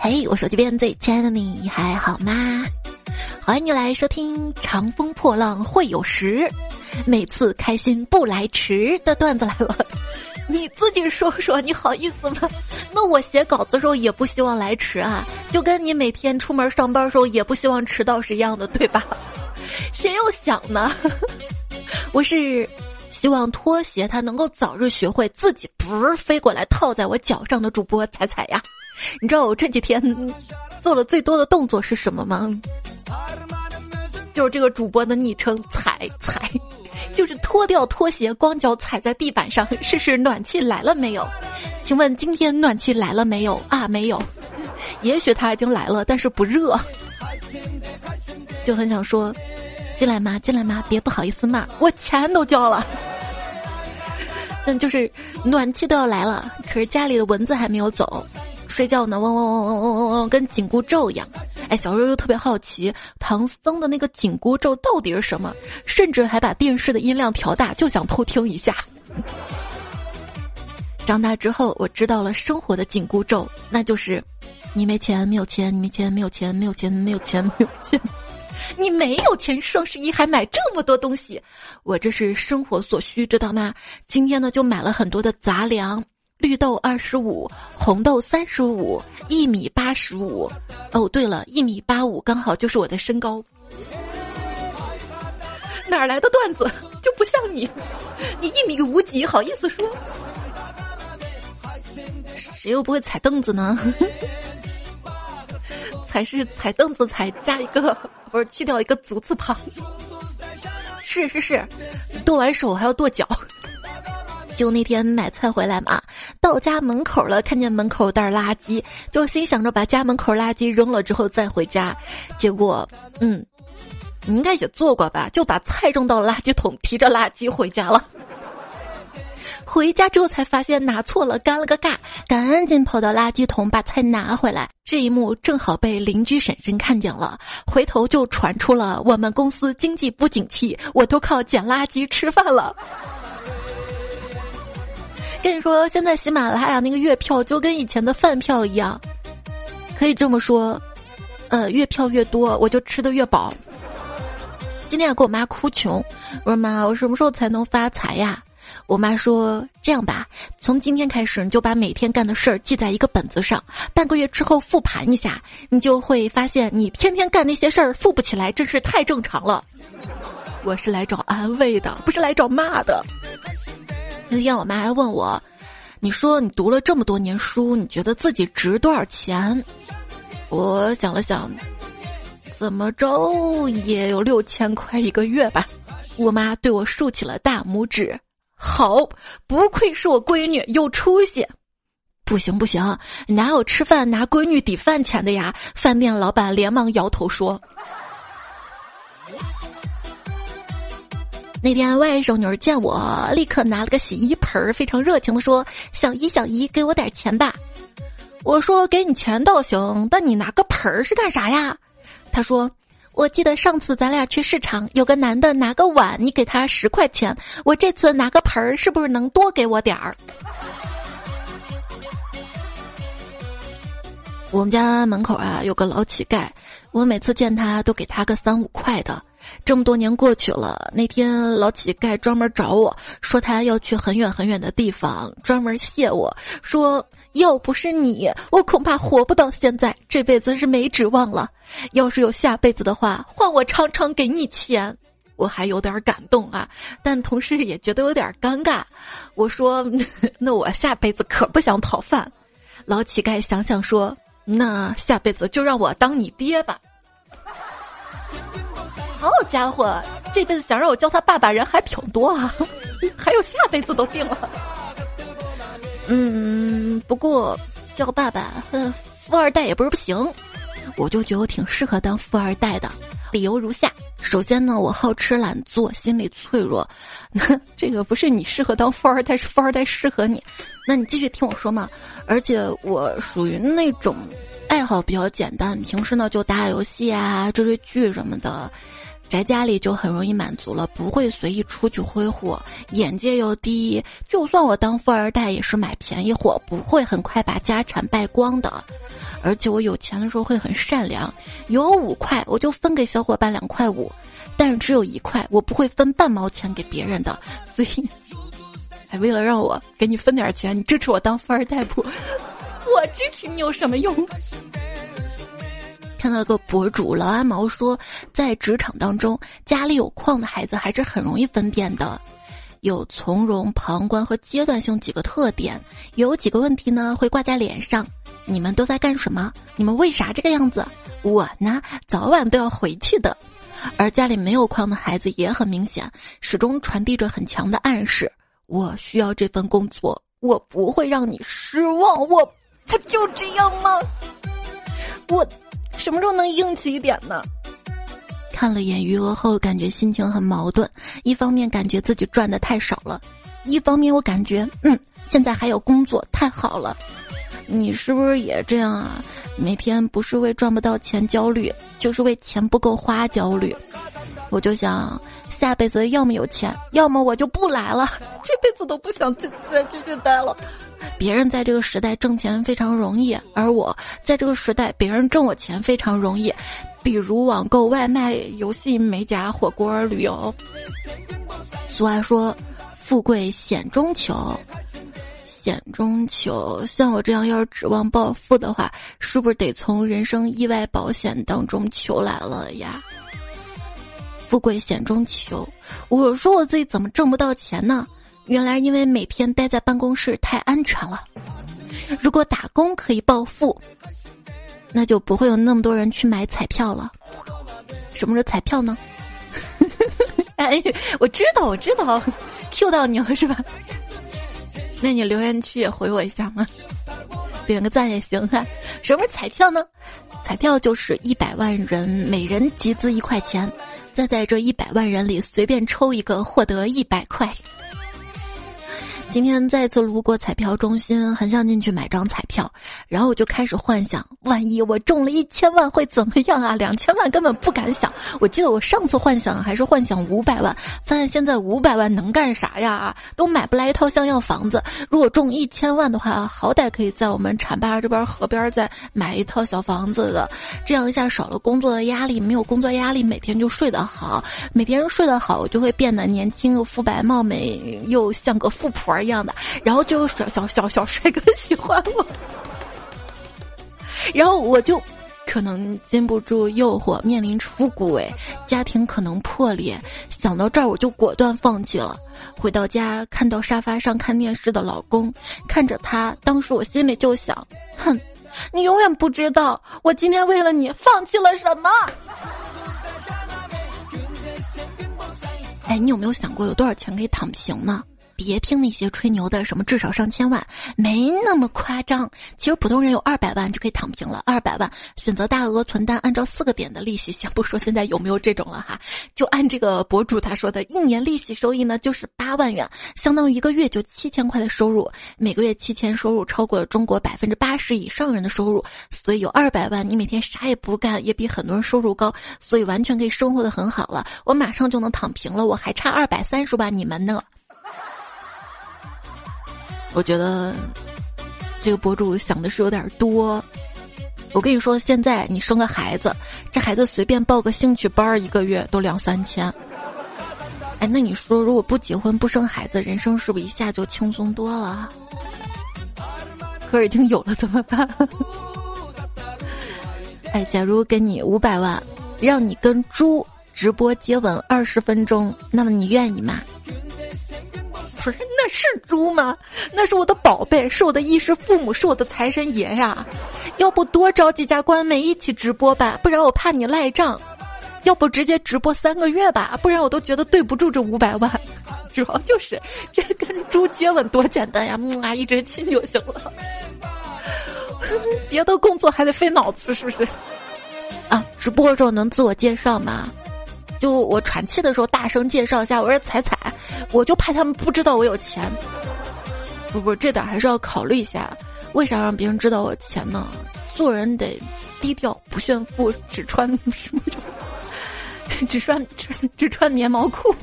嘿，我手机边最亲爱的你还好吗？欢迎你来收听《长风破浪会有时》，每次开心不来迟的段子来了。你自己说说，你好意思吗？那我写稿子的时候也不希望来迟啊，就跟你每天出门上班的时候也不希望迟到是一样的，对吧？谁又想呢？我是希望拖鞋它能够早日学会自己不飞过来套在我脚上的主播踩踩呀。你知道我这几天做了最多的动作是什么吗？就是这个主播的昵称“踩踩”，就是脱掉拖鞋，光脚踩在地板上，试试暖气来了没有？请问今天暖气来了没有啊？没有，也许它已经来了，但是不热。就很想说，进来吗？进来吗？别不好意思骂，我钱都交了。但 就是暖气都要来了，可是家里的蚊子还没有走。睡觉呢，嗡嗡嗡嗡嗡嗡嗡，跟紧箍咒一样。哎，小时候又特别好奇唐僧的那个紧箍咒到底是什么，甚至还把电视的音量调大，就想偷听一下。长大之后，我知道了生活的紧箍咒，那就是：你没钱，没有钱，你没钱，没有钱，没有钱，没有钱，没有钱，你没有钱，双十一还买这么多东西，我这是生活所需，知道吗？今天呢，就买了很多的杂粮。绿豆二十五，红豆三十五，一米八十五。哦，对了，一米八五刚好就是我的身高。哪来的段子？就不像你，你一米五几，好意思说？谁又不会踩凳子呢？踩是踩凳子，踩加一个 不是去掉一个足字旁。是是是，剁完手还要剁脚。就那天买菜回来嘛，到家门口了，看见门口袋垃圾，就心想着把家门口垃圾扔了之后再回家。结果，嗯，你应该也做过吧？就把菜扔到垃圾桶，提着垃圾回家了。回家之后才发现拿错了，干了个尬，赶紧跑到垃圾桶把菜拿回来。这一幕正好被邻居婶婶看见了，回头就传出了我们公司经济不景气，我都靠捡垃圾吃饭了。跟你说，现在喜马拉雅那个月票就跟以前的饭票一样，可以这么说，呃，月票越多，我就吃的越饱。今天我跟我妈哭穷，我说妈，我什么时候才能发财呀？我妈说这样吧，从今天开始你就把每天干的事儿记在一个本子上，半个月之后复盘一下，你就会发现你天天干那些事儿富不起来，真是太正常了。我是来找安慰的，不是来找骂的。那天我妈还问我：“你说你读了这么多年书，你觉得自己值多少钱？”我想了想，怎么着也有六千块一个月吧。我妈对我竖起了大拇指：“好，不愧是我闺女，有出息。”不行不行，哪有吃饭拿闺女抵饭钱的呀？饭店老板连忙摇头说。那天外甥女儿见我，立刻拿了个洗衣盆儿，非常热情的说：“小姨，小姨，给我点钱吧。”我说：“给你钱倒行，但你拿个盆儿是干啥呀？”他说：“我记得上次咱俩去市场，有个男的拿个碗，你给他十块钱，我这次拿个盆儿，是不是能多给我点儿？”我们家门口啊有个老乞丐，我每次见他都给他个三五块的。这么多年过去了，那天老乞丐专门找我说他要去很远很远的地方，专门谢我说要不是你，我恐怕活不到现在，这辈子是没指望了。要是有下辈子的话，换我常常给你钱。我还有点感动啊，但同时也觉得有点尴尬。我说 那我下辈子可不想讨饭。老乞丐想想说，那下辈子就让我当你爹吧。好家伙，这辈子想让我叫他爸爸人还挺多啊，还有下辈子都定了。嗯，不过叫爸爸，嗯，富二代也不是不行。我就觉得我挺适合当富二代的，理由如下：首先呢，我好吃懒做，心理脆弱。这个不是你适合当富二代，是富二代适合你。那你继续听我说嘛。而且我属于那种爱好比较简单，平时呢就打打游戏啊，追追剧什么的。宅家里就很容易满足了，不会随意出去挥霍，眼界又低。就算我当富二代，也是买便宜货，不会很快把家产败光的。而且我有钱的时候会很善良，有五块我就分给小伙伴两块五，但是只有一块我不会分半毛钱给别人的。所以，还为了让我给你分点钱，你支持我当富二代不？我支持你有什么用？看到一个博主老阿毛说，在职场当中，家里有矿的孩子还是很容易分辨的，有从容、旁观和阶段性几个特点，有几个问题呢会挂在脸上。你们都在干什么？你们为啥这个样子？我呢，早晚都要回去的。而家里没有矿的孩子也很明显，始终传递着很强的暗示：我需要这份工作，我不会让你失望，我不就这样吗？我。什么时候能硬气一点呢？看了眼余额后，感觉心情很矛盾。一方面感觉自己赚的太少了，一方面我感觉，嗯，现在还有工作，太好了。你是不是也这样啊？每天不是为赚不到钱焦虑，就是为钱不够花焦虑。我就想，下辈子要么有钱，要么我就不来了，这辈子都不想再再继续待了。别人在这个时代挣钱非常容易，而我在这个时代，别人挣我钱非常容易，比如网购、外卖、游戏、美甲、火锅、旅游。俗话说：“富贵险中求，险中求。”像我这样要是指望暴富的话，是不是得从人生意外保险当中求来了呀？富贵险中求，我说我自己怎么挣不到钱呢？原来因为每天待在办公室太安全了。如果打工可以暴富，那就不会有那么多人去买彩票了。什么是彩票呢？哎，我知道，我知道，Q 到你了是吧？那你留言区也回我一下吗？点个赞也行哈。什么是彩票呢？彩票就是一百万人每人集资一块钱，再在这一百万人里随便抽一个获得一百块。今天再次路过彩票中心，很想进去买张彩票，然后我就开始幻想，万一我中了一千万会怎么样啊？两千万根本不敢想。我记得我上次幻想还是幻想五百万，发现现在五百万能干啥呀？都买不来一套像样房子。如果中一千万的话，好歹可以在我们浐灞这边河边再买一套小房子的。这样一下少了工作的压力，没有工作压力，每天就睡得好。每天睡得好，我就会变得年轻又肤白貌美，又像个富婆。一样的，然后就有小小小小帅哥喜欢我，然后我就可能禁不住诱惑，面临出轨，家庭可能破裂。想到这儿，我就果断放弃了。回到家，看到沙发上看电视的老公，看着他，当时我心里就想：哼，你永远不知道我今天为了你放弃了什么。哎，你有没有想过有多少钱可以躺平呢？别听那些吹牛的，什么至少上千万，没那么夸张。其实普通人有二百万就可以躺平了。二百万选择大额存单，按照四个点的利息，先不说现在有没有这种了哈，就按这个博主他说的，一年利息收益呢就是八万元，相当于一个月就七千块的收入。每个月七千收入，超过了中国百分之八十以上人的收入。所以有二百万，你每天啥也不干，也比很多人收入高，所以完全可以生活的很好了。我马上就能躺平了，我还差二百三十万，你们呢？我觉得这个博主想的是有点多。我跟你说，现在你生个孩子，这孩子随便报个兴趣班一个月都两三千。哎，那你说，如果不结婚不生孩子，人生是不是一下就轻松多了？可已经有了怎么办？哎，假如给你五百万，让你跟猪直播接吻二十分钟，那么你愿意吗？不是，那是猪吗？那是我的宝贝，是我的衣食父母，是我的财神爷呀！要不多找几家官媒一起直播吧，不然我怕你赖账；要不直接直播三个月吧，不然我都觉得对不住这五百万。主要就是这跟猪接吻多简单呀，木啊一直亲就行了。别的工作还得费脑子，是不是？啊，直播的时候能自我介绍吗？就我喘气的时候，大声介绍一下，我是彩彩，我就怕他们不知道我有钱。不不，这点还是要考虑一下。为啥让别人知道我钱呢？做人得低调，不炫富，只穿什么 就？只穿只只穿棉毛裤。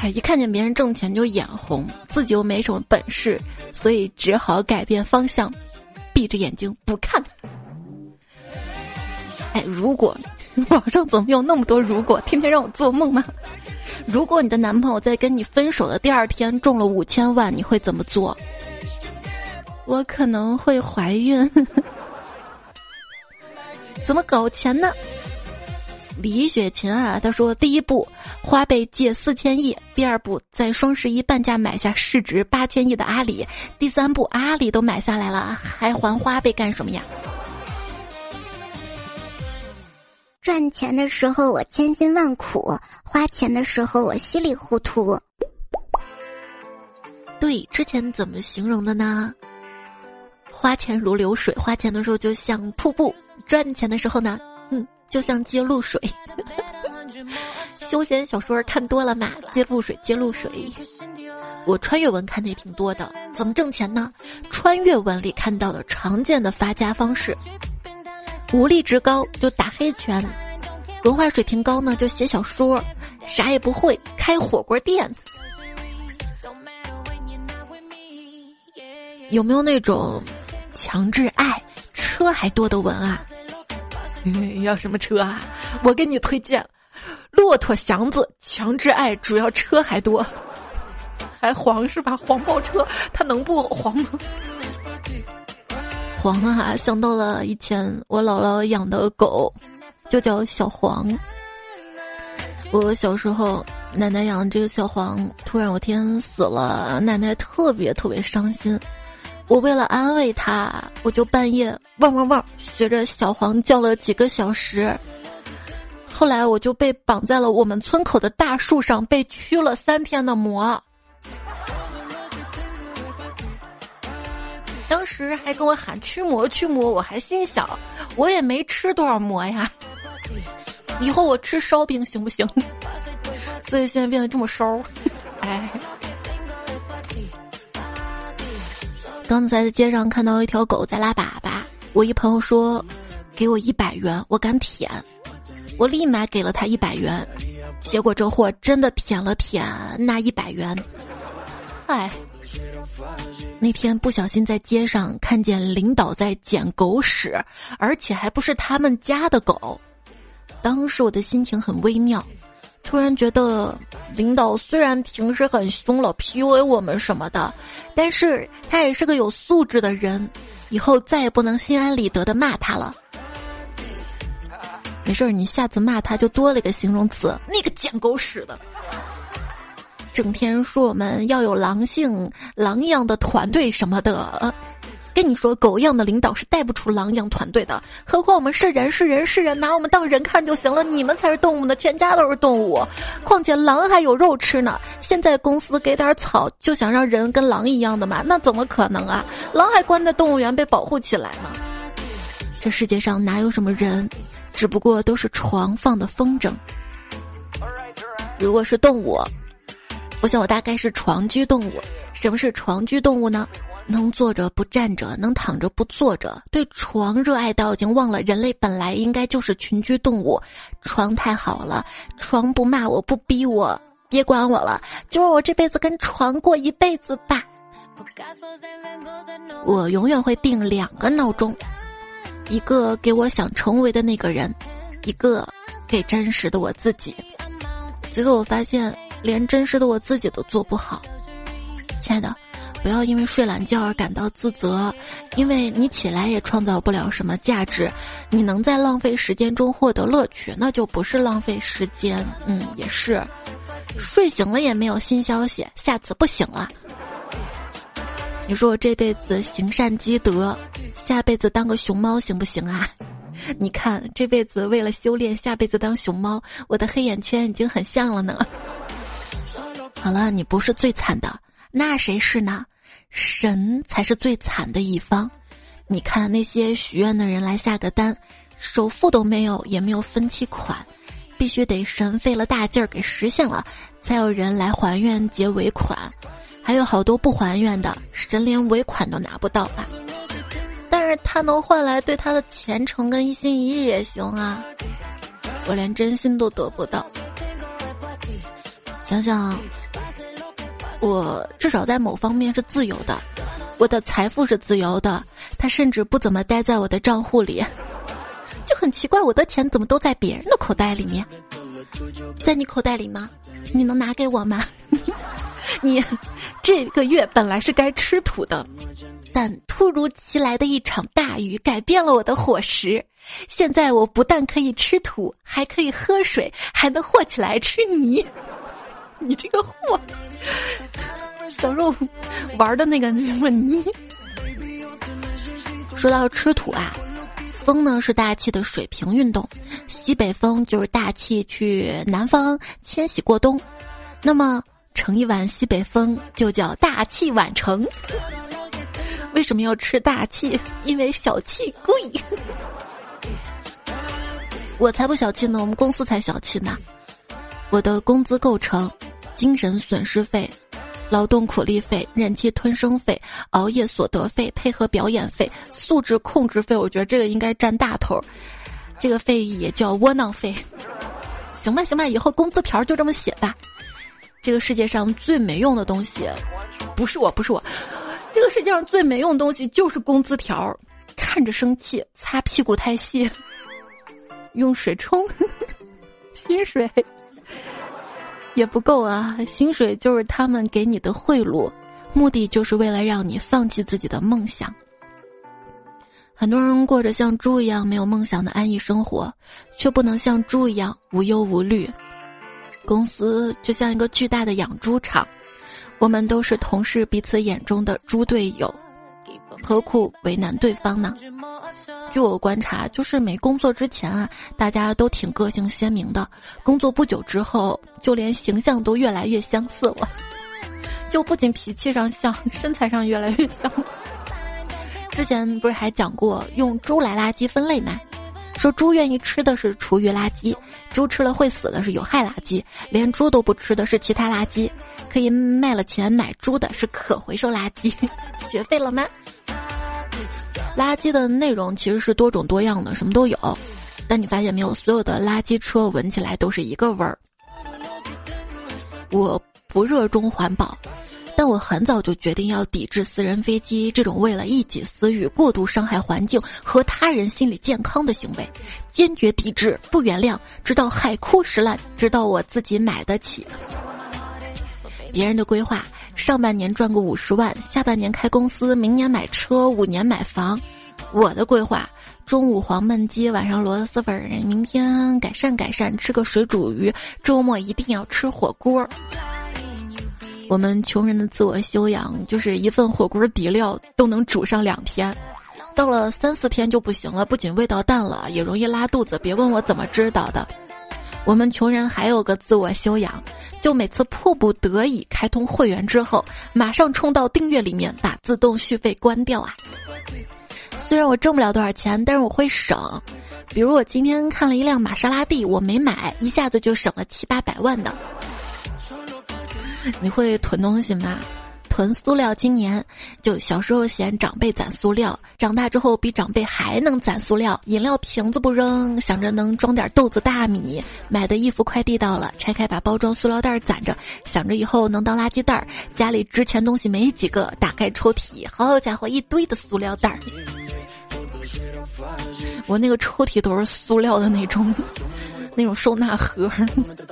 哎，一看见别人挣钱就眼红，自己又没什么本事，所以只好改变方向，闭着眼睛不看。哎，如果 网上怎么有那么多如果，天天让我做梦吗？如果你的男朋友在跟你分手的第二天中了五千万，你会怎么做？我可能会怀孕。怎么搞钱呢？李雪琴啊，她说：第一步，花呗借四千亿；第二步，在双十一半价买下市值八千亿的阿里；第三步，阿里都买下来了，还还花呗干什么呀？赚钱的时候我千辛万苦，花钱的时候我稀里糊涂。对，之前怎么形容的呢？花钱如流水，花钱的时候就像瀑布；赚钱的时候呢？嗯就像接露水，休闲小说看多了嘛，接露水，接露水。我穿越文看的也挺多的，怎么挣钱呢？穿越文里看到的常见的发家方式：武力值高就打黑拳，文化水平高呢就写小说，啥也不会开火锅店。有没有那种强制爱车还多的文啊？要什么车啊？我给你推荐，骆驼祥子强制爱，主要车还多，还黄是吧？黄包车，它能不黄吗？黄啊！想到了以前我姥姥养的狗，就叫小黄。我小时候奶奶养这个小黄，突然有天死了，奶奶特别特别伤心。我为了安慰她，我就半夜汪汪汪。学着小黄叫了几个小时，后来我就被绑在了我们村口的大树上，被驱了三天的魔。当时还跟我喊驱魔驱魔，我还心想，我也没吃多少魔呀，以后我吃烧饼行不行？所以现在变得这么烧，哎。刚才在街上看到一条狗在拉粑粑。我一朋友说：“给我一百元，我敢舔。”我立马给了他一百元，结果这货真的舔了舔那一百元。哎，那天不小心在街上看见领导在捡狗屎，而且还不是他们家的狗。当时我的心情很微妙，突然觉得领导虽然平时很凶了，PUA 我们什么的，但是他也是个有素质的人。以后再也不能心安理得的骂他了。没事儿，你下次骂他就多了一个形容词，那个捡狗屎的。整天说我们要有狼性、狼一样的团队什么的。跟你说，狗一样的领导是带不出狼一样团队的。何况我们是人，是人，是人，拿我们当人看就行了。你们才是动物呢，全家都是动物。况且狼还有肉吃呢。现在公司给点草就想让人跟狼一样的嘛？那怎么可能啊？狼还关在动物园被保护起来呢。这世界上哪有什么人，只不过都是床放的风筝。如果是动物，我想我大概是床居动物。什么是床居动物呢？能坐着不站着，能躺着不坐着，对床热爱到已经忘了人类本来应该就是群居动物。床太好了，床不骂我不逼我，别管我了，就让我这辈子跟床过一辈子吧。我永远会定两个闹钟，一个给我想成为的那个人，一个给真实的我自己。最后我发现，连真实的我自己都做不好，亲爱的。不要因为睡懒觉而感到自责，因为你起来也创造不了什么价值。你能在浪费时间中获得乐趣，那就不是浪费时间。嗯，也是。睡醒了也没有新消息，下次不醒了。你说我这辈子行善积德，下辈子当个熊猫行不行啊？你看这辈子为了修炼，下辈子当熊猫，我的黑眼圈已经很像了呢。好了，你不是最惨的。那谁是呢？神才是最惨的一方。你看那些许愿的人来下个单，首付都没有，也没有分期款，必须得神费了大劲儿给实现了，才有人来还愿结尾款。还有好多不还愿的，神连尾款都拿不到吧！但是他能换来对他的虔诚跟一心一意也行啊。我连真心都得不到。想想，我至少在某方面是自由的，我的财富是自由的，他甚至不怎么待在我的账户里，就很奇怪，我的钱怎么都在别人的口袋里面？在你口袋里吗？你能拿给我吗？你这个月本来是该吃土的，但突如其来的一场大雨改变了我的伙食。现在我不但可以吃土，还可以喝水，还能和起来吃泥。你这个货，小时候玩的那个什么泥。说到吃土啊，风呢是大气的水平运动，西北风就是大气去南方迁徙过冬，那么盛一碗西北风就叫大器晚成。为什么要吃大气？因为小气贵。我才不小气呢，我们公司才小气呢。我的工资构成。精神损失费、劳动苦力费、忍气吞声费、熬夜所得费、配合表演费、素质控制费，我觉得这个应该占大头。这个费也叫窝囊费。行吧，行吧，以后工资条就这么写吧。这个世界上最没用的东西，不是我，不是我。这个世界上最没用的东西就是工资条，看着生气，擦屁股太细，用水冲，薪水。也不够啊！薪水就是他们给你的贿赂，目的就是为了让你放弃自己的梦想。很多人过着像猪一样没有梦想的安逸生活，却不能像猪一样无忧无虑。公司就像一个巨大的养猪场，我们都是同事彼此眼中的猪队友，何苦为难对方呢？据我观察，就是没工作之前啊，大家都挺个性鲜明的；工作不久之后，就连形象都越来越相似了。就不仅脾气上像，身材上越来越像。之前不是还讲过用猪来垃圾分类吗？说猪愿意吃的是厨余垃圾，猪吃了会死的是有害垃圾，连猪都不吃的是其他垃圾，可以卖了钱买猪的是可回收垃圾。学废了吗？垃圾的内容其实是多种多样的，什么都有。但你发现没有，所有的垃圾车闻起来都是一个味儿。我不热衷环保，但我很早就决定要抵制私人飞机这种为了一己私欲过度伤害环境和他人心理健康的行为，坚决抵制，不原谅，直到海枯石烂，直到我自己买得起。别人的规划。上半年赚个五十万，下半年开公司，明年买车，五年买房。我的规划：中午黄焖鸡，晚上螺蛳粉，明天改善改善，吃个水煮鱼，周末一定要吃火锅。我们穷人的自我修养就是一份火锅底料都能煮上两天，到了三四天就不行了，不仅味道淡了，也容易拉肚子。别问我怎么知道的。我们穷人还有个自我修养，就每次迫不得已开通会员之后，马上冲到订阅里面把自动续费关掉啊。虽然我挣不了多少钱，但是我会省。比如我今天看了一辆玛莎拉蒂，我没买，一下子就省了七八百万的。你会囤东西吗？囤塑料，今年就小时候嫌长辈攒塑料，长大之后比长辈还能攒塑料。饮料瓶子不扔，想着能装点豆子大米。买的衣服快递到了，拆开把包装塑料袋攒着，想着以后能当垃圾袋。家里值钱东西没几个，打开抽屉，好家伙，一堆的塑料袋。我那个抽屉都是塑料的那种。那种收纳盒，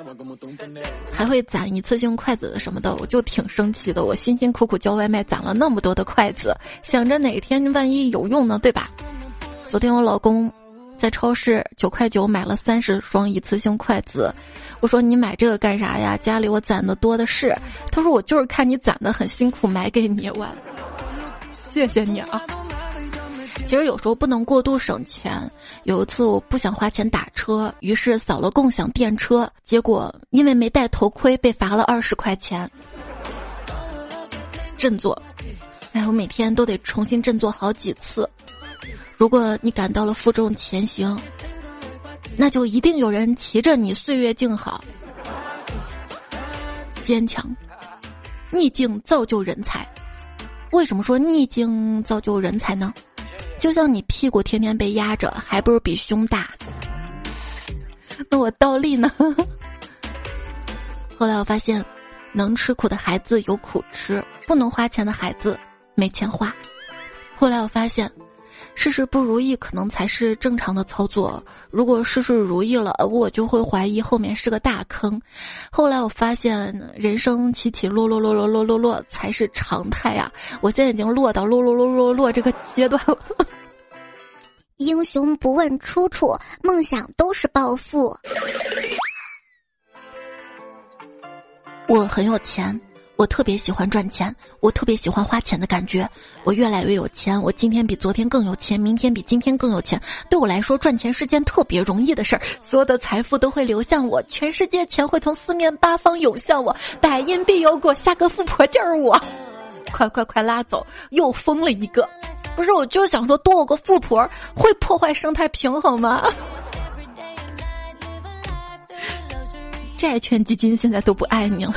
还会攒一次性筷子什么的，我就挺生气的。我辛辛苦苦叫外卖攒了那么多的筷子，想着哪天万一有用呢，对吧？昨天我老公在超市九块九买了三十双一次性筷子，我说你买这个干啥呀？家里我攒的多的是。他说我就是看你攒的很辛苦，买给你。我谢谢你啊。其实有时候不能过度省钱。有一次我不想花钱打车，于是扫了共享电车，结果因为没戴头盔被罚了二十块钱。振作，哎，我每天都得重新振作好几次。如果你感到了负重前行，那就一定有人骑着你岁月静好。坚强，逆境造就人才。为什么说逆境造就人才呢？就像你屁股天天被压着，还不如比胸大。那我倒立呢？后来我发现，能吃苦的孩子有苦吃，不能花钱的孩子没钱花。后来我发现。事事不如意可能才是正常的操作，如果事事如意了，我就会怀疑后面是个大坑。后来我发现，人生起起落落落落落落落才是常态呀！我现在已经落到落落落落落这个阶段了。英雄不问出处，梦想都是暴富。我很有钱。我特别喜欢赚钱，我特别喜欢花钱的感觉。我越来越有钱，我今天比昨天更有钱，明天比今天更有钱。对我来说，赚钱是件特别容易的事儿，所有的财富都会流向我，全世界钱会从四面八方涌向我，百因必有果，下个富婆就是我。快快快拉走，又疯了一个！不是，我就想说，多有个富婆会破坏生态平衡吗？债券基金现在都不爱你了。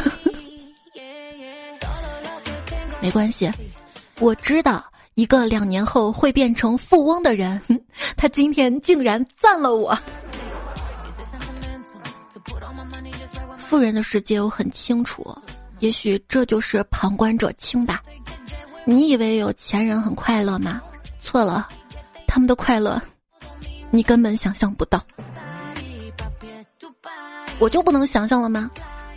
没关系，我知道一个两年后会变成富翁的人，他今天竟然赞了我。富人的世界我很清楚，也许这就是旁观者清吧。你以为有钱人很快乐吗？错了，他们的快乐你根本想象不到。我就不能想象了吗？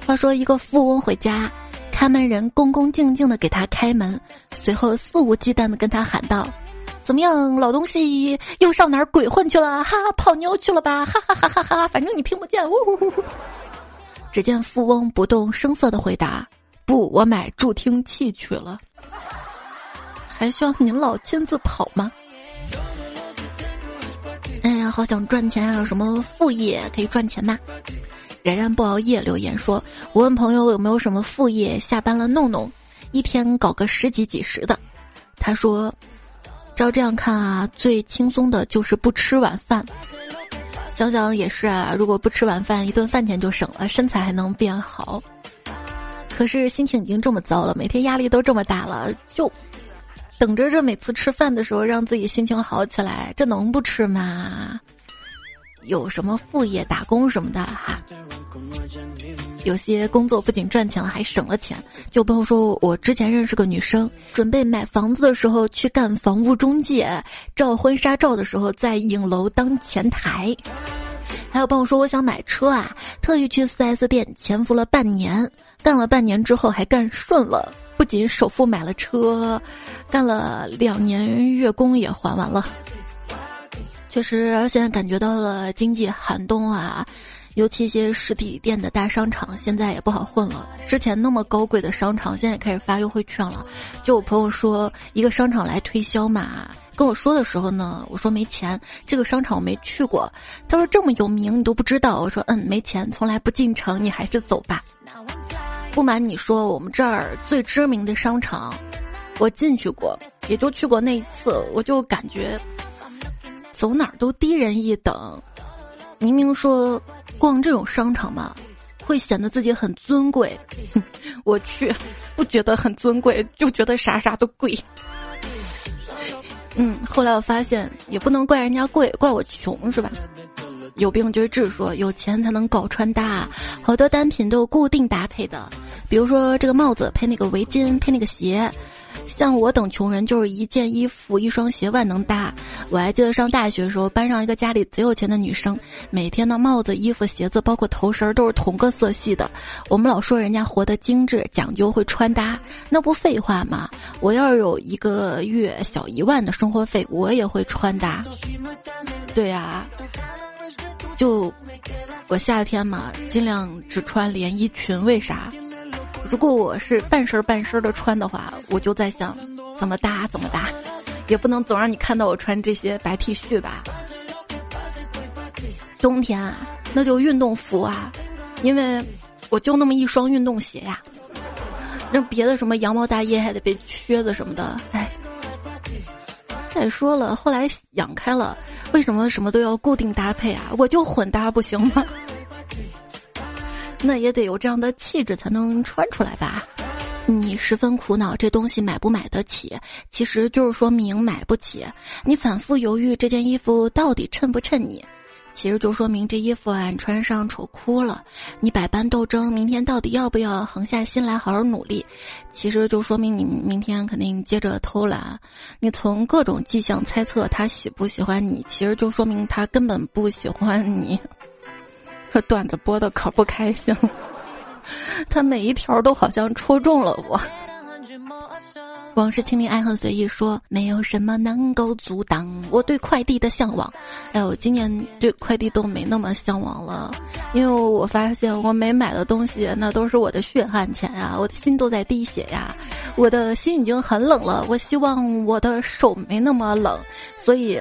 话说一个富翁回家。看门人恭恭敬敬的给他开门，随后肆无忌惮的跟他喊道：“怎么样，老东西又上哪儿鬼混去了？哈哈，泡妞去了吧？哈哈哈哈哈！反正你听不见。”呜呜呜。只见富翁不动声色的回答：“不，我买助听器去了。”还需要您老亲自跑吗？哎呀，好想赚钱！有什么副业可以赚钱吗？冉冉不熬夜留言说：“我问朋友有没有什么副业，下班了弄弄，一天搞个十几几十的。”他说：“照这样看啊，最轻松的就是不吃晚饭。想想也是啊，如果不吃晚饭，一顿饭钱就省了，身材还能变好。可是心情已经这么糟了，每天压力都这么大了，就等着这每次吃饭的时候让自己心情好起来，这能不吃吗？”有什么副业打工什么的哈？有些工作不仅赚钱了，还省了钱。就朋友说，我之前认识个女生，准备买房子的时候去干房屋中介，照婚纱照的时候在影楼当前台。还有朋友说，我想买车啊，特意去 4S 店潜伏了半年，干了半年之后还干顺了，不仅首付买了车，干了两年月供也还完了。确实，现在感觉到了经济寒冬啊，尤其一些实体店的大商场现在也不好混了。之前那么高贵的商场，现在也开始发优惠券了。就我朋友说，一个商场来推销嘛，跟我说的时候呢，我说没钱，这个商场我没去过。他说这么有名你都不知道，我说嗯，没钱，从来不进城，你还是走吧。不瞒你说，我们这儿最知名的商场，我进去过，也就去过那一次，我就感觉。走哪儿都低人一等，明明说逛这种商场嘛，会显得自己很尊贵。我去，不觉得很尊贵，就觉得啥啥都贵。嗯，后来我发现也不能怪人家贵，怪我穷是吧？有病就治，说有钱才能搞穿搭，好多单品都有固定搭配的，比如说这个帽子配那个围巾配那个鞋。像我等穷人，就是一件衣服、一双鞋万能搭。我还记得上大学的时候，班上一个家里贼有钱的女生，每天的帽子、衣服、鞋子，包括头绳都是同个色系的。我们老说人家活得精致、讲究、会穿搭，那不废话吗？我要有一个月小一万的生活费，我也会穿搭。对呀，就我夏天嘛，尽量只穿连衣裙。为啥？如果我是半身半身的穿的话，我就在想怎么搭怎么搭，也不能总让你看到我穿这些白 T 恤吧。冬天啊，那就运动服啊，因为我就那么一双运动鞋呀。那别的什么羊毛大衣还得被靴子什么的，哎。再说了，后来养开了，为什么什么都要固定搭配啊？我就混搭不行吗？那也得有这样的气质才能穿出来吧。你十分苦恼这东西买不买得起，其实就是说明买不起。你反复犹豫这件衣服到底衬不衬你，其实就说明这衣服啊你穿上丑哭了。你百般斗争，明天到底要不要横下心来好好努力，其实就说明你明天肯定接着偷懒。你从各种迹象猜测他喜不喜欢你，其实就说明他根本不喜欢你。这段子播的可不开心了。他每一条都好像戳中了我。往事清零，爱恨随意。说没有什么能够阻挡我对快递的向往。哎，我今年对快递都没那么向往了，因为我发现我没买的东西，那都是我的血汗钱呀，我的心都在滴血呀，我的心已经很冷了。我希望我的手没那么冷，所以，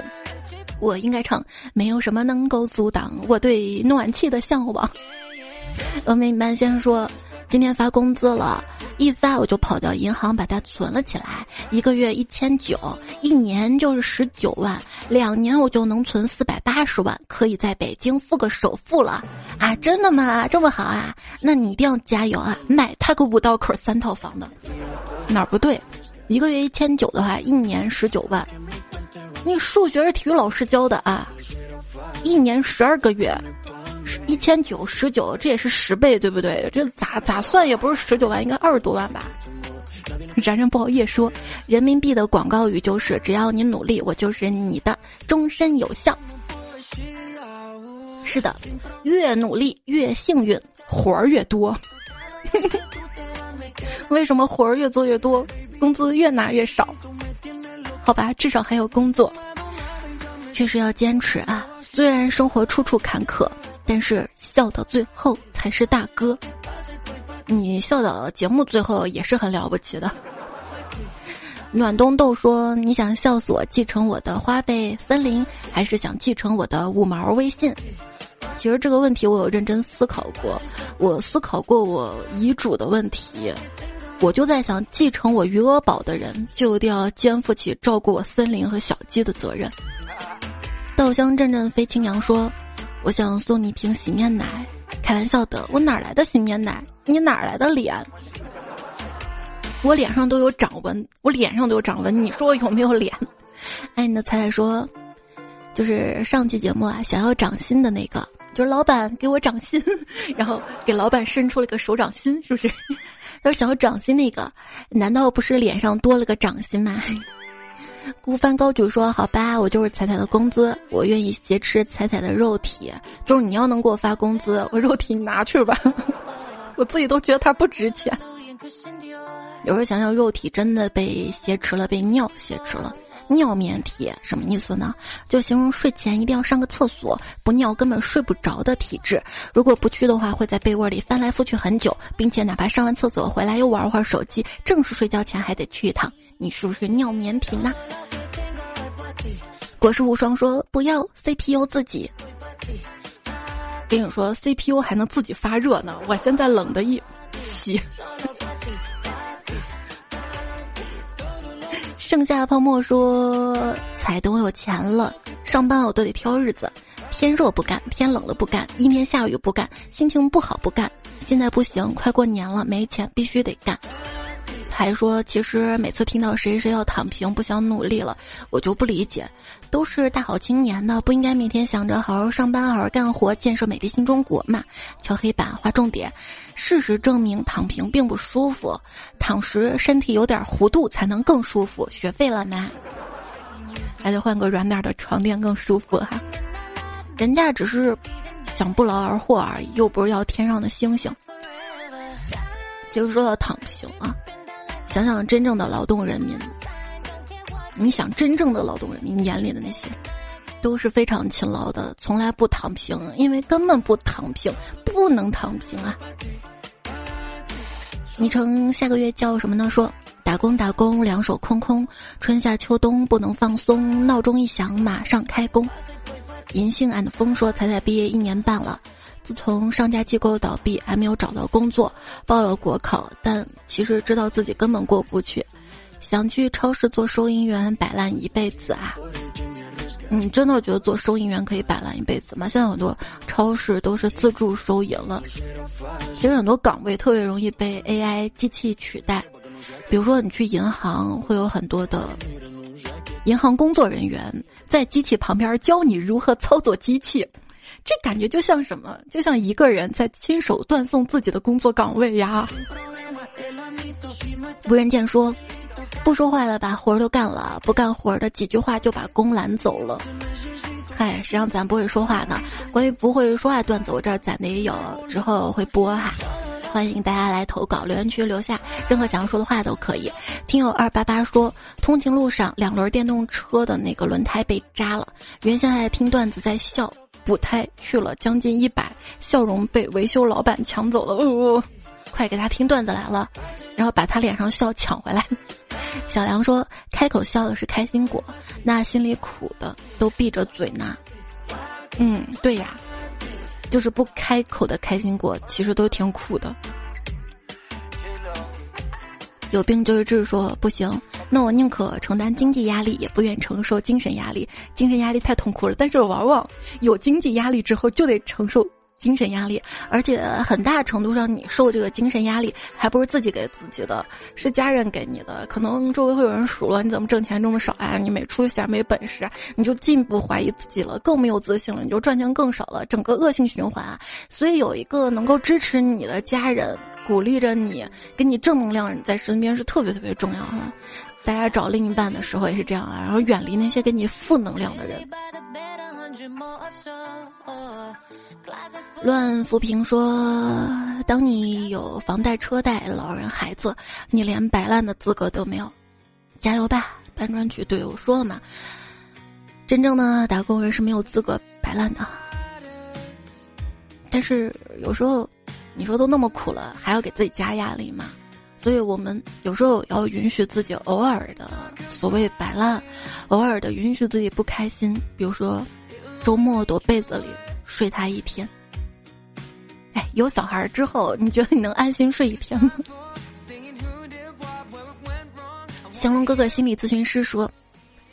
我应该唱没有什么能够阻挡我对暖气的向往。峨眉班先生说：“今天发工资了，一发我就跑到银行把它存了起来，一个月一千九，一年就是十九万，两年我就能存四百八十万，可以在北京付个首付了啊！真的吗？这么好啊？那你一定要加油啊！买他个五道口三套房的，哪儿不对？一个月一千九的话，一年十九万，那数学是体育老师教的啊？一年十二个月。”一千九十九，这也是十倍，对不对？这咋咋算也不是十九万，应该二十多万吧？然然不好意思说，人民币的广告语就是“只要你努力，我就是你的，终身有效”。是的，越努力越幸运，活儿越多。为什么活儿越做越多，工资越拿越少？好吧，至少还有工作。确实要坚持啊，虽然生活处处坎坷。但是笑到最后才是大哥，你笑到节目最后也是很了不起的。暖冬豆说：“你想笑死我，继承我的花呗森林，还是想继承我的五毛微信？”其实这个问题我有认真思考过，我思考过我遗嘱的问题，我就在想，继承我余额宝的人就一定要肩负起照顾我森林和小鸡的责任。稻香阵阵飞青阳说。我想送你一瓶洗面奶，开玩笑的。我哪来的洗面奶？你哪来的脸？我脸上都有掌纹，我脸上都有掌纹。你说我有没有脸？哎，你的彩彩说，就是上期节目啊，想要掌心的那个，就是老板给我掌心，然后给老板伸出了个手掌心，是不是？他说想要掌心那个，难道不是脸上多了个掌心吗？孤帆高举说：“好吧，我就是彩彩的工资，我愿意挟持彩彩的肉体。就是你要能给我发工资，我肉体你拿去吧，我自己都觉得它不值钱。有时候想想，肉体真的被挟持了，被尿挟持了。尿面体什么意思呢？就形容睡前一定要上个厕所，不尿根本睡不着的体质。如果不去的话，会在被窝里翻来覆去很久，并且哪怕上完厕所回来又玩会儿手机，正式睡觉前还得去一趟。”你是不是尿棉体呢？果实无双说不要 CPU 自己。跟你说 CPU 还能自己发热呢，我现在冷的一起。剩下的泡沫说：彩等我有钱了，上班我都得挑日子，天热不干，天冷了不干，阴天下雨不干，心情不好不干。现在不行，快过年了，没钱必须得干。还说，其实每次听到谁谁要躺平，不想努力了，我就不理解。都是大好青年的，不应该每天想着好好上班、好好干活，建设美丽新中国嘛？敲黑板，划重点。事实证明，躺平并不舒服，躺时身体有点弧度才能更舒服。学废了吗？还得换个软点的床垫更舒服哈。人家只是想不劳而获而已，又不是要天上的星星。其实说到躺平啊。想想真正的劳动人民，你想真正的劳动人民眼里的那些，都是非常勤劳的，从来不躺平，因为根本不躺平，不能躺平啊！昵称下个月叫什么呢？说打工打工，两手空空，春夏秋冬不能放松，闹钟一响马上开工。银杏俺的风说彩彩毕业一年半了。自从上家机构倒闭，还没有找到工作，报了国考，但其实知道自己根本过不去，想去超市做收银员摆烂一辈子啊！你真的觉得做收银员可以摆烂一辈子吗？现在很多超市都是自助收银了，其实很多岗位特别容易被 AI 机器取代。比如说你去银行，会有很多的银行工作人员在机器旁边教你如何操作机器，这感觉就像什么？就像一个人在亲手断送自己的工作岗位呀。无人见说，不说话的把活儿都干了，不干活儿的几句话就把工揽走了。嗨，谁让咱不会说话呢。关于不会说话段子，我这儿攒的也有，之后会播哈。欢迎大家来投稿，留言区留下任何想要说的话都可以。听友二八八说，通勤路上两轮电动车的那个轮胎被扎了，原先还在听段子在笑，补胎去了将近一百，笑容被维修老板抢走了。哦，快给他听段子来了，然后把他脸上笑抢回来。小梁说：“开口笑的是开心果，那心里苦的都闭着嘴呢。”嗯，对呀，就是不开口的开心果，其实都挺苦的。有病就是治，说不行，那我宁可承担经济压力，也不愿承受精神压力。精神压力太痛苦了，但是往往有经济压力之后，就得承受。精神压力，而且很大程度上，你受这个精神压力，还不是自己给自己的，是家人给你的。可能周围会有人数落你怎么挣钱这么少啊，你没出息啊，没本事啊，你就进一步怀疑自己了，更没有自信了，你就赚钱更少了，整个恶性循环。所以有一个能够支持你的家人，鼓励着你，给你正能量在身边是特别特别重要的。大家找另一半的时候也是这样啊，然后远离那些给你负能量的人。乱扶贫说：“当你有房贷、车贷、老人、孩子，你连摆烂的资格都没有。加油吧，搬砖局队友说了嘛，真正的打工人是没有资格摆烂的。但是有时候，你说都那么苦了，还要给自己加压力吗？所以我们有时候要允许自己偶尔的所谓摆烂，偶尔的允许自己不开心，比如说。”周末躲被子里睡他一天。哎，有小孩之后，你觉得你能安心睡一天吗？降龙哥哥心理咨询师说，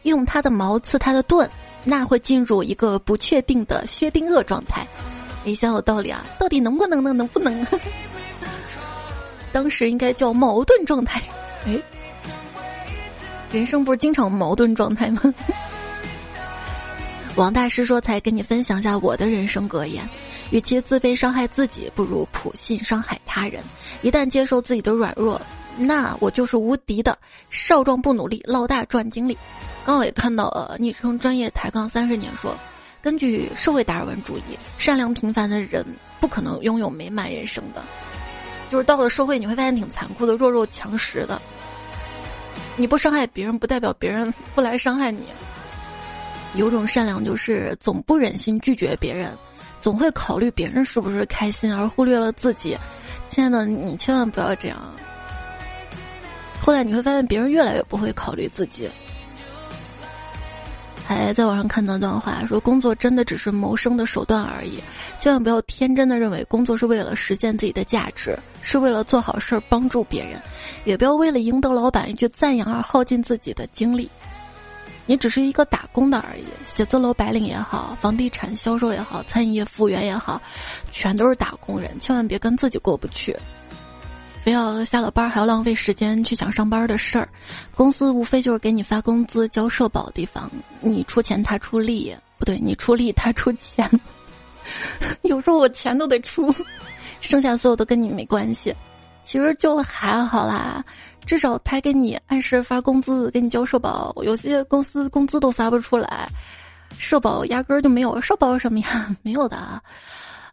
用他的矛刺他的盾，那会进入一个不确定的薛定谔状态。哎，想有道理啊，到底能不能呢？能不能？当时应该叫矛盾状态。哎，人生不是经常矛盾状态吗？王大师说：“才跟你分享下我的人生格言，与其自卑伤害自己，不如普信伤害他人。一旦接受自己的软弱，那我就是无敌的。少壮不努力，老大赚精力。”刚好也看到呃，昵称专业抬杠三十年说，根据社会达尔文主义，善良平凡的人不可能拥有美满人生的。就是到了社会，你会发现挺残酷的，弱肉强食的。你不伤害别人，不代表别人不来伤害你。有种善良，就是总不忍心拒绝别人，总会考虑别人是不是开心，而忽略了自己。亲爱的，你千万不要这样。后来你会发现，别人越来越不会考虑自己。还在网上看到一段话，说工作真的只是谋生的手段而已，千万不要天真的认为工作是为了实现自己的价值，是为了做好事儿帮助别人，也不要为了赢得老板一句赞扬而耗尽自己的精力。你只是一个打工的而已，写字楼白领也好，房地产销售也好，餐饮业服务员也好，全都是打工人。千万别跟自己过不去，非要下了班还要浪费时间去想上班的事儿。公司无非就是给你发工资、交社保的地方，你出钱他出力，不对，你出力他出钱。有时候我钱都得出，剩下所有都跟你没关系。其实就还好啦。至少他给你按时发工资，给你交社保。有些公司工资都发不出来，社保压根儿就没有。社保什么呀？没有的。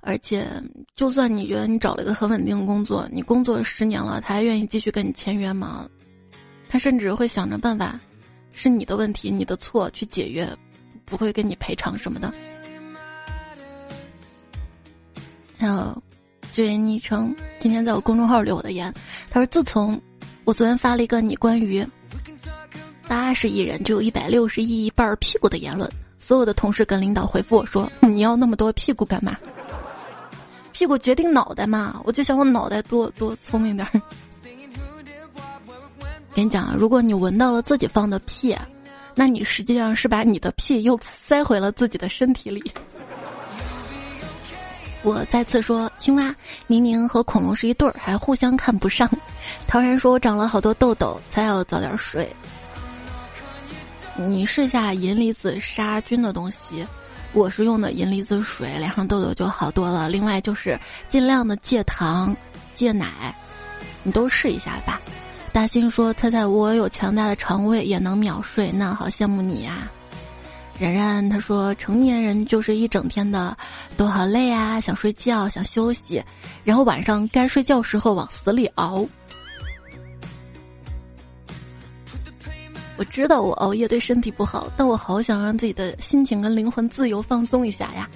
而且，就算你觉得你找了一个很稳定的工作，你工作十年了，他还愿意继续跟你签约吗？他甚至会想着办法，是你的问题、你的错去解约，不会跟你赔偿什么的。还有，这位昵称今天在我公众号留我的言，他说：“自从……”我昨天发了一个你关于八十亿人只有一百六十亿一半屁股的言论，所有的同事跟领导回复我说：“你要那么多屁股干嘛？屁股决定脑袋嘛！”我就想我脑袋多多聪明点儿。跟你讲啊，如果你闻到了自己放的屁，那你实际上是把你的屁又塞回了自己的身体里。我再次说，青蛙明明和恐龙是一对儿，还互相看不上。陶然说我长了好多痘痘，才要早点睡。你试下银离子杀菌的东西，我是用的银离子水，脸上痘痘就好多了。另外就是尽量的戒糖、戒奶，你都试一下吧。大兴说：“猜猜我有强大的肠胃，也能秒睡，那好羡慕你呀。”然然他说：“成年人就是一整天的，都好累啊，想睡觉，想休息，然后晚上该睡觉时候往死里熬。”我知道我熬夜对身体不好，但我好想让自己的心情跟灵魂自由放松一下呀。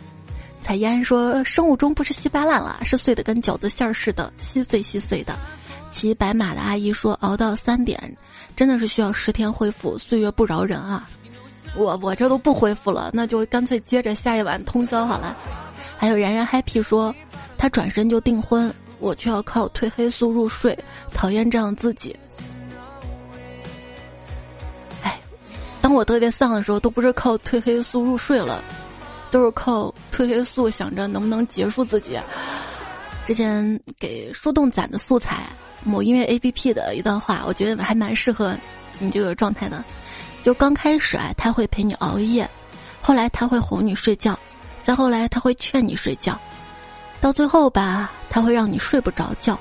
彩烟说：“生物钟不是稀巴烂了，是碎的跟饺子馅儿似的，稀碎稀碎的。”骑白马的阿姨说：“熬到三点，真的是需要十天恢复，岁月不饶人啊。”我我这都不恢复了，那就干脆接着下一晚通宵好了。还有然然 happy 说，他转身就订婚，我却要靠褪黑素入睡，讨厌这样自己。当我特别丧的时候，都不是靠褪黑素入睡了，都是靠褪黑素想着能不能结束自己。之前给树洞攒的素材，某音乐 A P P 的一段话，我觉得还蛮适合你这个状态的。就刚开始啊，他会陪你熬夜，后来他会哄你睡觉，再后来他会劝你睡觉，到最后吧，他会让你睡不着觉。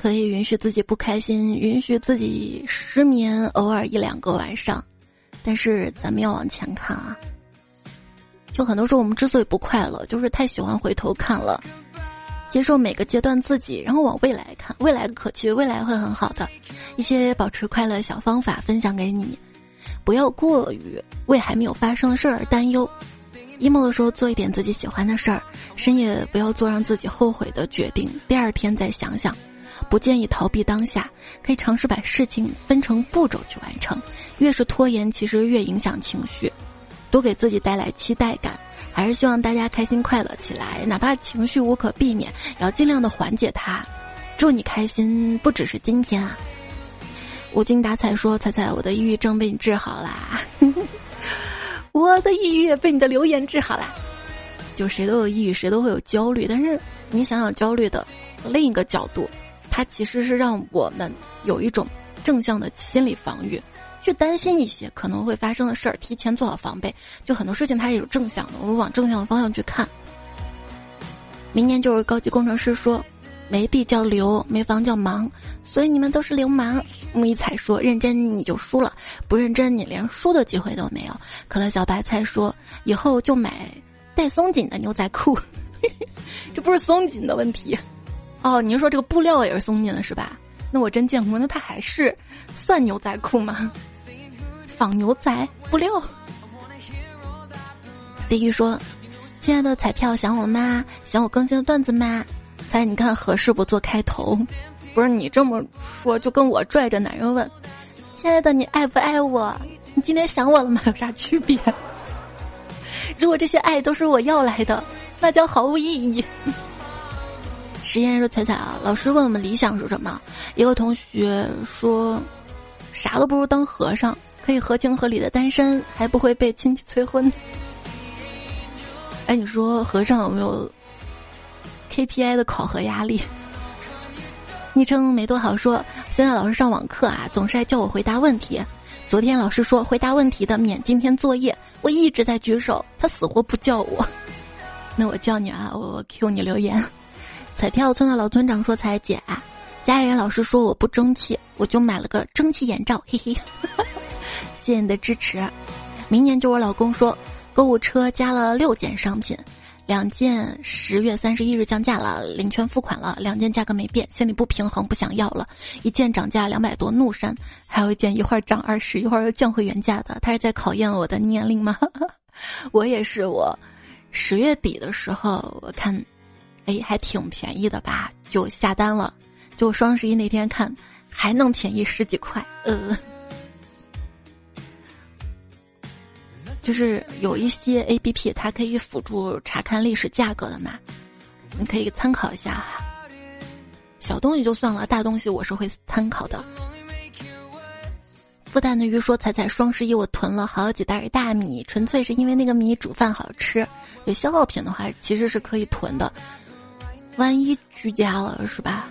可以允许自己不开心，允许自己失眠，偶尔一两个晚上，但是咱们要往前看啊。就很多时候我们之所以不快乐，就是太喜欢回头看了，接受每个阶段自己，然后往未来看，未来可期，未来会很好的。一些保持快乐小方法分享给你。不要过于为还没有发生的事儿担忧，emo 的时候做一点自己喜欢的事儿，深夜不要做让自己后悔的决定，第二天再想想。不建议逃避当下，可以尝试把事情分成步骤去完成。越是拖延，其实越影响情绪。多给自己带来期待感，还是希望大家开心快乐起来，哪怕情绪无可避免，也要尽量的缓解它。祝你开心，不只是今天啊。无精打采说：“彩彩，我的抑郁症被你治好啦！我的抑郁也被你的留言治好啦。就谁都有抑郁，谁都会有焦虑，但是你想想焦虑的另一个角度，它其实是让我们有一种正向的心理防御，去担心一些可能会发生的事儿，提前做好防备。就很多事情它也有正向的，我们往正向的方向去看。明年就是高级工程师说。”没地叫流，没房叫忙，所以你们都是流氓。木一彩说：“认真你就输了，不认真你连输的机会都没有。”可乐小白菜说：“以后就买带松紧的牛仔裤。”这不是松紧的问题，哦，你是说这个布料也是松紧的，是吧？那我真见过，那它还是算牛仔裤吗？仿牛仔布料。飞鱼说：“亲爱的彩票，想我吗？想我更新的段子吗？”猜你看合适不做开头？不是你这么说，就跟我拽着男人问：“亲爱的，你爱不爱我？你今天想我了吗？有啥区别？”如果这些爱都是我要来的，那将毫无意义。实验说：“彩彩啊，老师问我们理想是什么？一个同学说，啥都不如当和尚，可以合情合理的单身，还不会被亲戚催婚。”哎，你说和尚有没有？KPI 的考核压力，昵称没多好说。现在老师上网课啊，总是爱叫我回答问题。昨天老师说回答问题的免今天作业，我一直在举手，他死活不叫我。那我叫你啊，我 Q 你留言。彩票村的老村长说：“彩姐，家里人老是说我不争气，我就买了个蒸汽眼罩，嘿嘿。谢谢你的支持。明年就我老公说，购物车加了六件商品。”两件十月三十一日降价了，领券付款了。两件价格没变，心里不平衡，不想要了。一件涨价两百多，怒删。还有一件一会儿涨二十，一会儿又降回原价的。他是在考验我的年龄吗？我也是，我十月底的时候，我看，哎，还挺便宜的吧，就下单了。就双十一那天看，还能便宜十几块，呃。就是有一些 A P P，它可以辅助查看历史价格的嘛，你可以参考一下哈。小东西就算了，大东西我是会参考的。复旦的鱼说：“彩彩双十一我囤了好几袋大米，纯粹是因为那个米煮饭好吃。有消耗品的话，其实是可以囤的，万一居家了是吧？”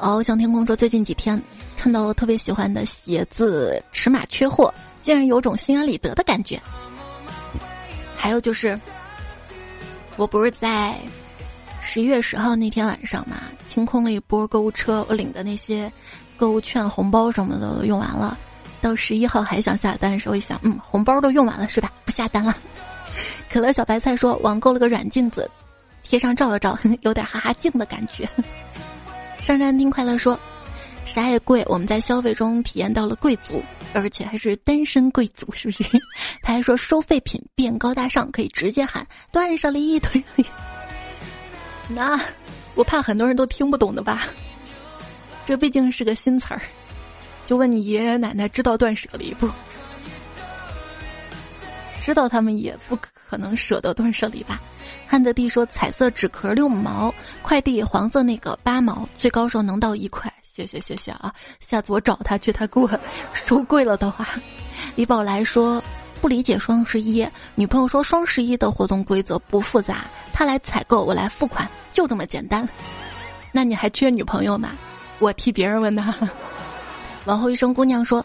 翱翔天空说：“最近几天看到我特别喜欢的鞋子尺码缺货，竟然有种心安理得的感觉。”还有就是，我不是在十一月十号那天晚上嘛，清空了一波购物车，我领的那些购物券、红包什么的都用完了。到十一号还想下单的时候，一想，嗯，红包都用完了是吧？不下单了。可乐小白菜说：“网购了个软镜子，街上照了照，有点哈哈镜的感觉。”上山听快乐说。啥也贵，我们在消费中体验到了贵族，而且还是单身贵族，是不是？他还说收废品变高大上，可以直接喊断舍离，断舍离。那我怕很多人都听不懂的吧？这毕竟是个新词儿，就问你爷爷奶奶知道断舍离不？知道他们也不可可能舍得断舍离吧？汉德帝说彩色纸壳六毛，快递黄色那个八毛，最高时候能到一块。谢谢谢谢啊！下次我找他去，他给我收贵了的话。李宝来说不理解双十一，女朋友说双十一的活动规则不复杂，他来采购，我来付款，就这么简单。那你还缺女朋友吗？我替别人问的。往后一生姑娘说，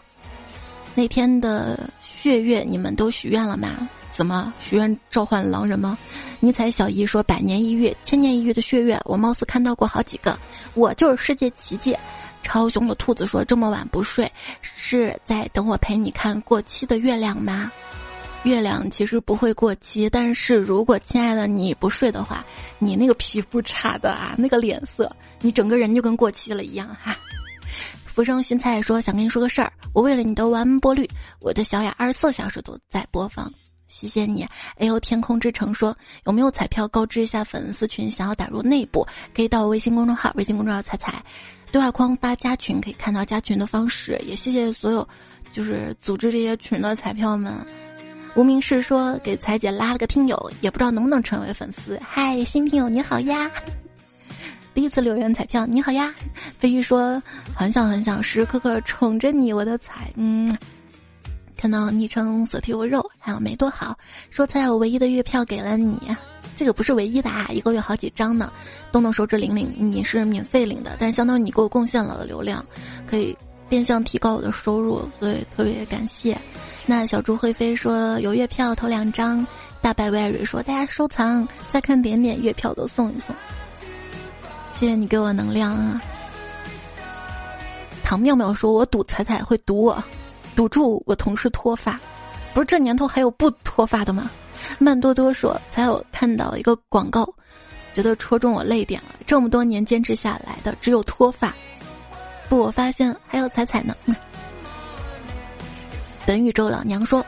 那天的血月你们都许愿了吗？怎么许愿召唤狼人吗？尼采小姨说：“百年一遇、千年一遇的血月，我貌似看到过好几个。我就是世界奇迹。”超凶的兔子说：“这么晚不睡，是在等我陪你看过期的月亮吗？”月亮其实不会过期，但是如果亲爱的你不睡的话，你那个皮肤差的啊，那个脸色，你整个人就跟过期了一样哈。浮生寻菜说：“想跟你说个事儿，我为了你的完播率，我的小雅二十四小时都在播放。”谢谢你，A O 天空之城说有没有彩票告知一下粉丝群，想要打入内部，可以到微信公众号，微信公众号彩彩，对话框发加群，可以看到加群的方式。也谢谢所有，就是组织这些群的彩票们。无名氏说给彩姐拉了个听友，也不知道能不能成为粉丝。嗨，新听友你好呀，第一次留言彩票你好呀。飞鱼说很想很想时时刻刻宠着你，我的彩，嗯。看到昵称色提我肉，还有没多好，说猜我唯一的月票给了你，这个不是唯一的啊，一个月好几张呢，动动手指领领，你是免费领的，但是相当于你给我贡献了流量，可以变相提高我的收入，所以特别感谢。那小猪会飞说有月票投两张，大白威瑞说大家收藏再看点点月票都送一送，谢谢你给我能量啊。唐妙妙说我赌彩彩会赌我。堵住我同事脱发，不是这年头还有不脱发的吗？慢多多说才有看到一个广告，觉得戳中我泪点了。这么多年坚持下来的只有脱发，不，我发现还有彩彩呢。本宇宙老娘说，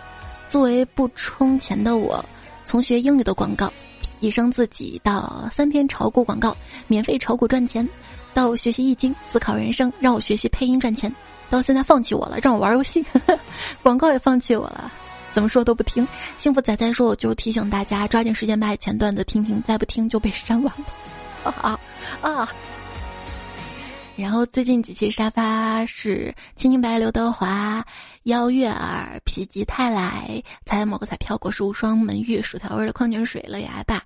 作为不充钱的我，从学英语的广告，提升自己到三天炒股广告，免费炒股赚钱。到学习易经，思考人生，让我学习配音赚钱。到现在放弃我了，让我玩游戏，广告也放弃我了，怎么说都不听。幸福仔仔说，我就提醒大家抓紧时间把以前段子听听，再不听就被删完了。啊 啊！然后最近几期沙发是青青白刘德华。邀月儿、否极泰来，猜某个彩票果实无双门玉薯条味的矿泉水乐牙爸，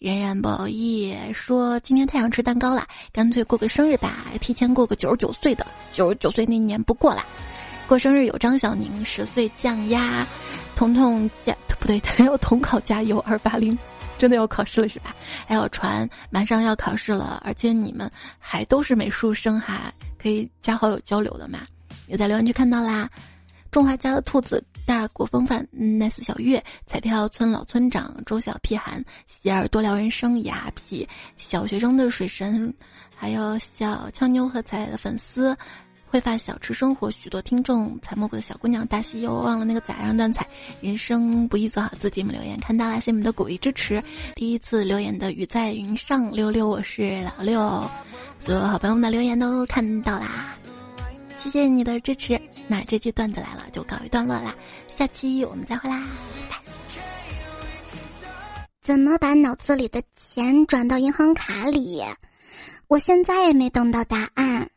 冉冉不熬夜说今天太想吃蛋糕了，干脆过个生日吧，提前过个九十九岁的，九十九岁那年不过了。过生日有张小宁十岁降压，彤彤加不对，还 有统考加油二八零，真的要考试了是吧？还有传马上要考试了，而且你们还都是美术生哈，可以加好友交流的嘛？有在留言区看到啦。种花家的兔子，大国风范，nice 小月，彩票村老村长，周小屁孩，喜儿多聊人生，雅痞，小学生的水神，还有小俏妞和彩彩的粉丝，会发小吃生活，许多听众，采蘑菇的小姑娘，大西游，忘了那个咋让断彩，人生不易，做好自己们留言，看到了，谢谢你们的鼓励支持。第一次留言的雨在云上，六六，我是老六，所有好朋友们的留言都看到啦。谢谢你的支持，那这期段子来了就告一段落啦，下期我们再会啦，拜拜。怎么把脑子里的钱转到银行卡里？我现在也没等到答案。